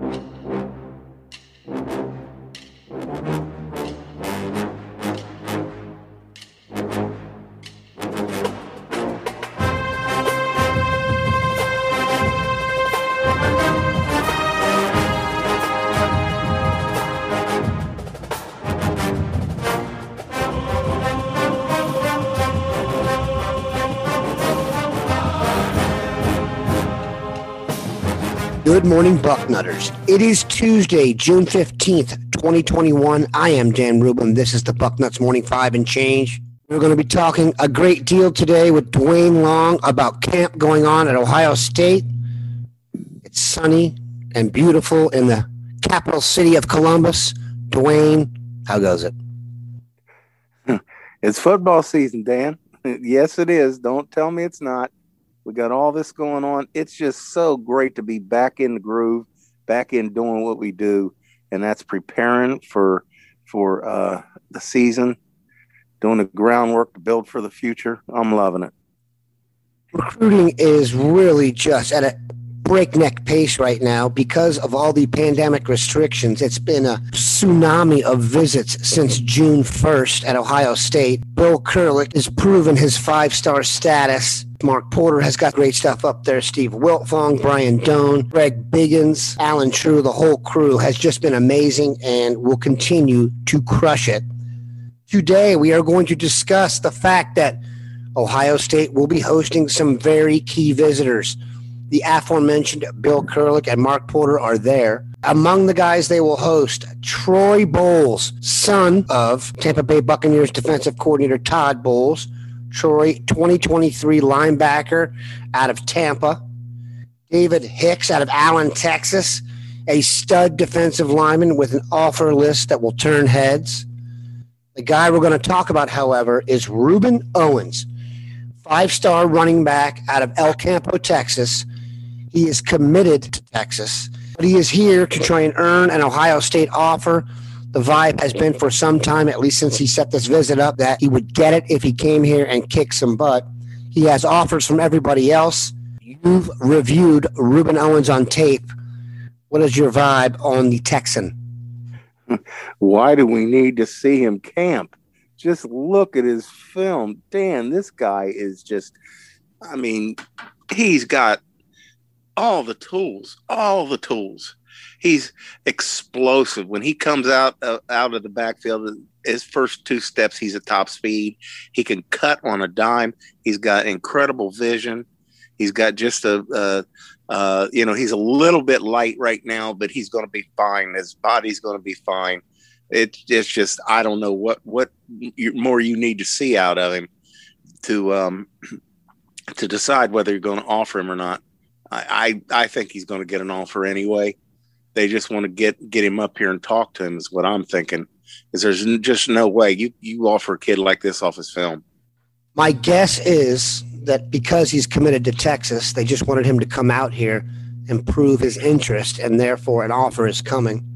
you Good morning, Bucknutters. It is Tuesday, June 15th, 2021. I am Dan Rubin. This is the Bucknuts Morning Five and Change. We're going to be talking a great deal today with Duane Long about camp going on at Ohio State. It's sunny and beautiful in the capital city of Columbus. Duane, how goes it? It's football season, Dan. yes, it is. Don't tell me it's not. We got all this going on. It's just so great to be back in the groove, back in doing what we do, and that's preparing for for uh, the season, doing the groundwork to build for the future. I'm loving it. Recruiting is really just at a breakneck pace right now because of all the pandemic restrictions. It's been a tsunami of visits since June 1st at Ohio State. Bill Kurelic has proven his five star status. Mark Porter has got great stuff up there. Steve Wiltfong, Brian Dohn, Greg Biggins, Allen Trieu, the whole crew has just been amazing and will continue to crush it. Today, we are going to discuss the fact that Ohio State will be hosting some very key visitors. The aforementioned Bill Kurelic and Mark Porter are there. Among the guys they will host, Troy Bowles, son of Tampa Bay Buccaneers defensive coordinator Todd Bowles. Troy, 2023 linebacker out of Tampa. David Hicks out of Allen, Texas, a stud defensive lineman with an offer list that will turn heads. The guy we're going to talk about, however, is Rueben Owens, five star running back out of El Campo, Texas he is committed to Texas, but he is here to try and earn an Ohio State offer. The vibe has been for some time, at least since he set this visit up, that he would get it if he came here and kicked some butt. He has offers from everybody else. You've reviewed Rueben Owens on tape. What is your vibe on the Texan? Why do we need to see him camp? Just look at his film. Dan, this guy is just, I mean, he's got all the tools, all the tools. He's explosive when he comes out uh, out of the backfield. His first two steps, he's at top speed. He can cut on a dime. He's got incredible vision. He's got just a, uh, uh, you know, he's a little bit light right now, but he's going to be fine. His body's going to be fine. It, it's just I don't know what what more you need to see out of him to um, to decide whether you're going to offer him or not. I, I think he's going to get an offer anyway. They just want to get get him up here and talk to him. Is what I'm thinking. Is there's just no way you you offer a kid like this off his film. My guess is that because he's committed to Texas, they just wanted him to come out here and prove his interest, and therefore an offer is coming.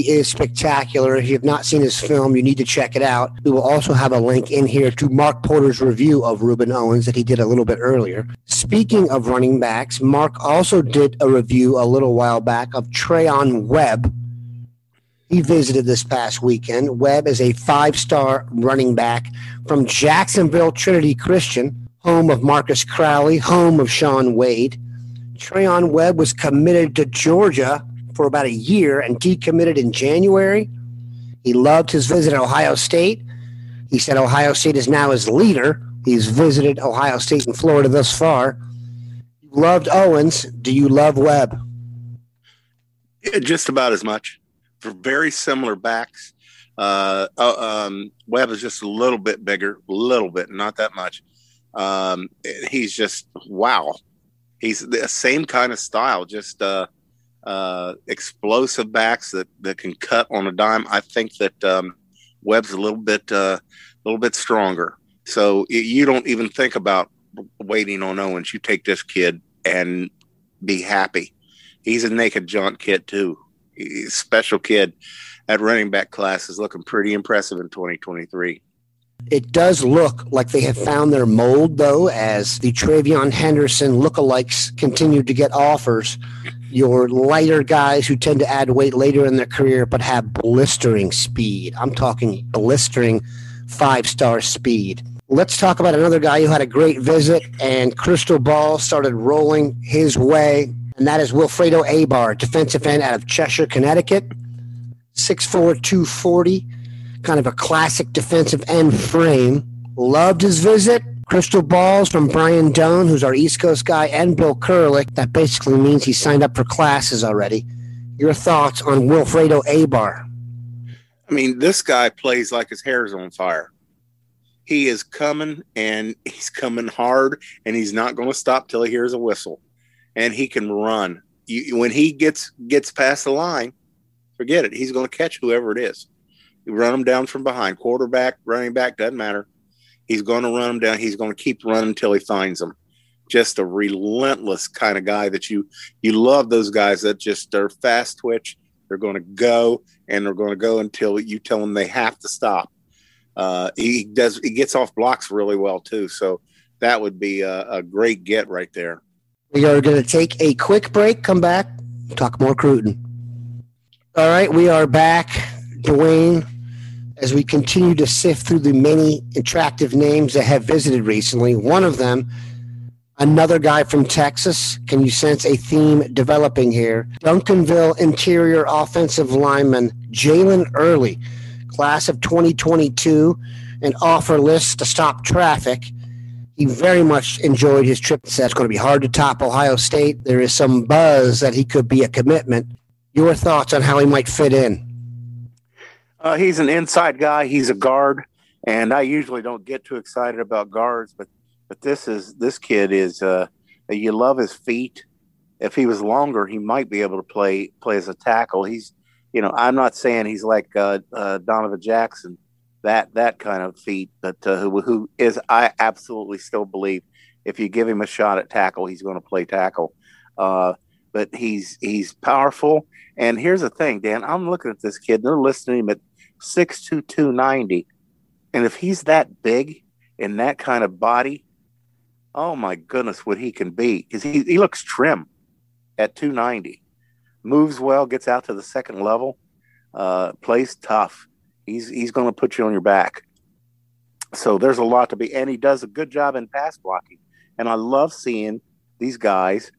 He is spectacular. If you have not seen his film, you need to check it out. We will also have a link in here to Mark Porter's review of Rueben Owens that he did a little bit earlier. Speaking of running backs, Mark also did a review a little while back of Treyaun Webb. He visited this past weekend. Webb is a five star running back from Jacksonville Trinity Christian, home of Marcus Crowley, home of Shaun Wade. Treyaun Webb was committed to Georgia for about a year and decommitted in January. He loved his visit at Ohio State. He said Ohio State is now his leader. He's visited Ohio State and Florida thus far. Loved Owens. Do you love Webb? Yeah, just about as much. For very similar backs. Uh, uh, um, Webb is just a little bit bigger, a little bit, not that much. Um, he's just wow. He's the same kind of style, just uh, uh, explosive backs that, that can cut on a dime. I think that um, Webb's a little bit uh, a little bit stronger. So you don't even think about waiting on Owens. You take this kid and be happy. He's a naked jaunt kid too. He's special kid. That running back class is looking pretty impressive in 2023. It does look like they have found their mold, though, as the TreVeyon Henderson lookalikes continue to get offers your lighter guys who tend to add weight later in their career but have blistering speed. I'm talking blistering five star speed. Let's talk about another guy who had a great visit and crystal ball started rolling his way, and that is Wilfredo Aybar, defensive end out of Cheshire, Connecticut. 6'4, 240, kind of a classic defensive end frame. Loved his visit. Crystal balls from Brian Dohn, who's our East Coast guy, and Bill Kurelic. That basically means he signed up for classes already. Your thoughts on Wilfredo Aybar? I mean, this guy plays like his hair's on fire. He is coming and he's coming hard and he's not going to stop till he hears a whistle. And he can run. You, when he gets gets past the line forget it. He's going to catch whoever it is. You run him down from behind. Quarterback running back doesn't matter he's going to run him down he's going to keep running until he finds them just a relentless kind of guy that you you love those guys that just they're fast twitch they're going to go and they're going to go until you tell them they have to stop uh, he does he gets off blocks really well too. So that would be a, a great get right there. We are going to take a quick break. Come back, talk more Cruton. All right, we are back, Duane. As we continue to sift through the many attractive names that have visited recently, one of them, another guy from Texas. Can you sense a theme developing here? Duncanville interior offensive lineman Jalen Early class of 2022 and offer list to stop traffic. He very much enjoyed his trip. Said it's going to be hard to top Ohio State. There is some buzz that he could be a commitment. Your thoughts on how he might fit in? Uh, he's an inside guy. He's a guard, and I usually don't get too excited about guards, but but this is this kid is. Uh, you love his feet. If he was longer, he might be able to play play as a tackle. He's you know, I'm not saying he's like uh, uh, Donovan Jackson, that that kind of feat, but uh, who, who is I absolutely still believe if you give him a shot at tackle, he's going to play tackle. Uh, but he's he's powerful. And here's the thing, Dan. I'm looking at this kid. They're listing him at six two two ninety, and if he's that big in that kind of body, oh my goodness, what he can be because he he looks trim at two ninety moves well, gets out to the second level, uh, plays tough. He's he's going to put you on your back. So there's a lot to be, and he does a good job in pass blocking. And I love seeing these guys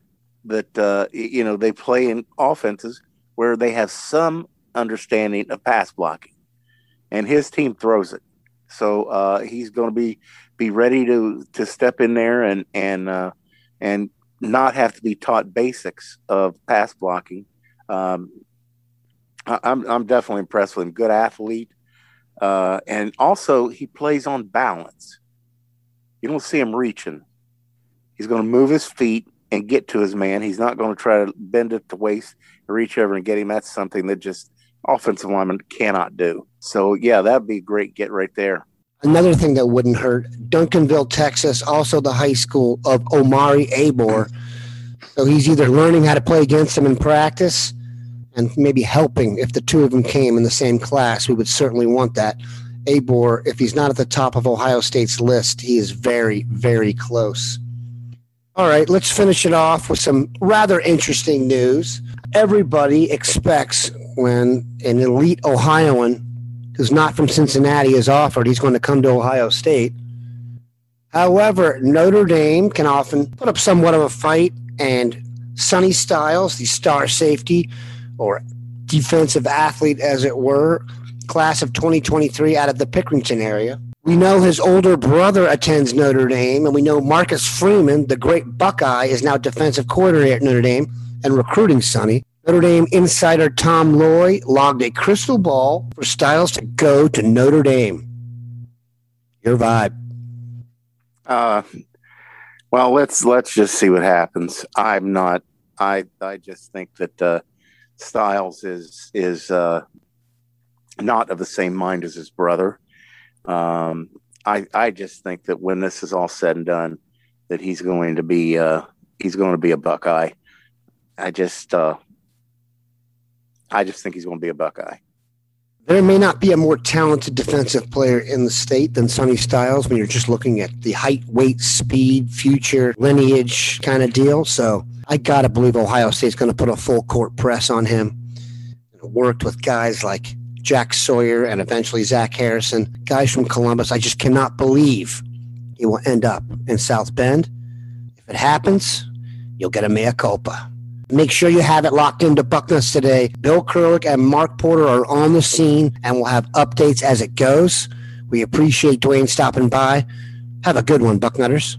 that uh, you know they play in offenses where they have some understanding of pass blocking, and his team throws it. So uh, he's going to be be ready to to step in there and and uh, and not have to be taught basics of pass blocking um, I, am I'm definitely impressed with him. Good athlete, uh, and also he plays on balance. You don't see him reaching. He's going to move his feet and get to his man. He's not going to try to bend it to waist and reach over and get him. That's something that just offensive lineman cannot do. So yeah, that'd be a great get right there. Another thing that wouldn't hurt, Duncanville, Texas, also the high school of Omari Abor. So he's either learning how to play against him in practice and maybe helping if the two of them came in the same class. We would certainly want that. Abor, if he's not at the top of Ohio State's list, he is very, very close. All right, let's finish it off with some rather interesting news. Everybody expects when an elite Ohioan who's not from Cincinnati is offered, he's going to come to Ohio State. However, Notre Dame can often put up somewhat of a fight, and Sonny Styles, the star safety, or defensive athlete, as it were, class of 2023 out of the Pickerington area. We know his older brother attends Notre Dame, and we know Marcus Freeman, the great Buckeye, is now defensive coordinator at Notre Dame and recruiting Sonny. Notre Dame insider Tom Loy logged a crystal ball for Styles to go to Notre Dame. Your vibe. Uh, well, let's let's just see what happens. I'm not. I I just think that uh, Styles is is uh, not of the same mind as his brother. Um, I I just think that when this is all said and done, that he's going to be uh, he's going to be a Buckeye. I just uh, I just think he's going to be a Buckeye. There may not be a more talented defensive player in the state than Sonny Styles when you're just looking at the height, weight, speed, future, lineage kind of deal. So I got to believe Ohio State's going to put a full court press on him. Worked with guys like Jack Sawyer and eventually Zach Harrison, guys from Columbus. I just cannot believe he will end up in South Bend. If it happens, you'll get a mea culpa. Make sure you have it locked into Bucknuts today. Bill Kurelic and Mark Porter are on the scene and we'll have updates as it goes. We appreciate Duane stopping by. Have a good one, Bucknutters.